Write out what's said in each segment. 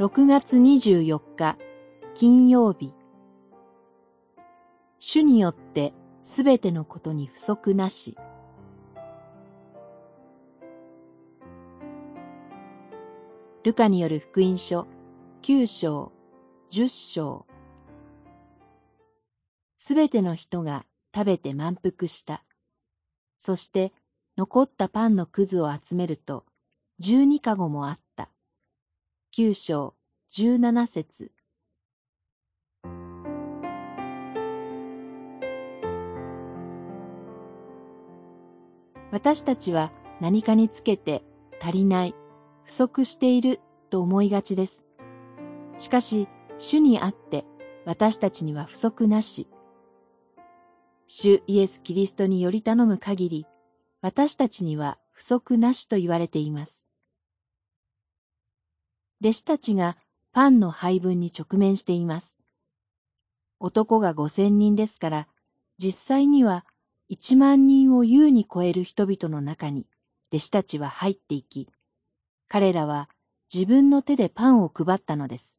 6月24日金曜日主によってすべてのことに不足なしルカによる福音書9章10章すべての人が食べて満腹した。そして残ったパンのくずを集めると十二かごもあった。九章十七節私たちは何かにつけて足りない、不足していると思いがちです。しかし、主にあって私たちには不足なし。主イエス・キリストにより頼む限り、私たちには不足なしと言われています。弟子たちがパンの配分に直面しています。男が五千人ですから、実際には一万人を優に超える人々の中に弟子たちは入っていき、彼らは自分の手でパンを配ったのです。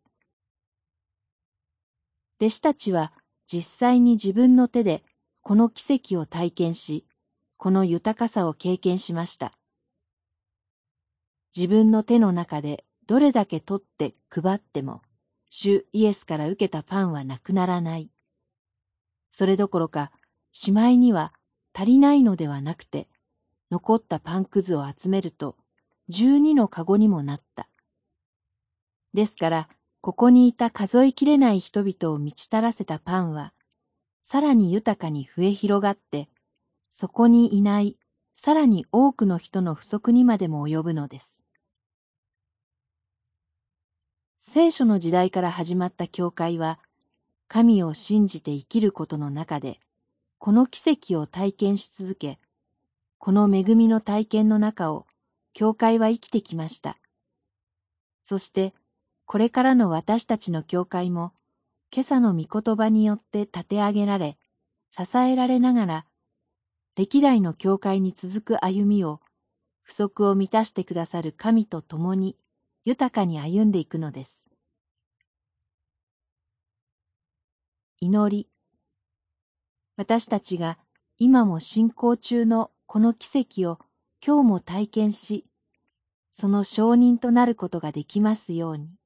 弟子たちは実際に自分の手でこの奇跡を体験し、この豊かさを経験しました。自分の手の中でどれだけ取って配っても、主イエスから受けたパンはなくならない。それどころか、しまいには足りないのではなくて、残ったパンくずを集めると、十二のかごにもなった。ですから、ここにいた数えきれない人々を満ち足らせたパンは、さらに豊かに増え広がって、そこにいないさらに多くの人の不足にまでも及ぶのです。聖書の時代から始まった教会は、神を信じて生きることの中で、この奇跡を体験し続け、この恵みの体験の中を、教会は生きてきました。そして、これからの私たちの教会も、今朝の御言葉によって立て上げられ、支えられながら、歴代の教会に続く歩みを、不足を満たしてくださる神と共に豊かに歩んでいくのです。祈り。私たちが今も進行中のこの奇跡を今日も体験し、その証人となることができますように。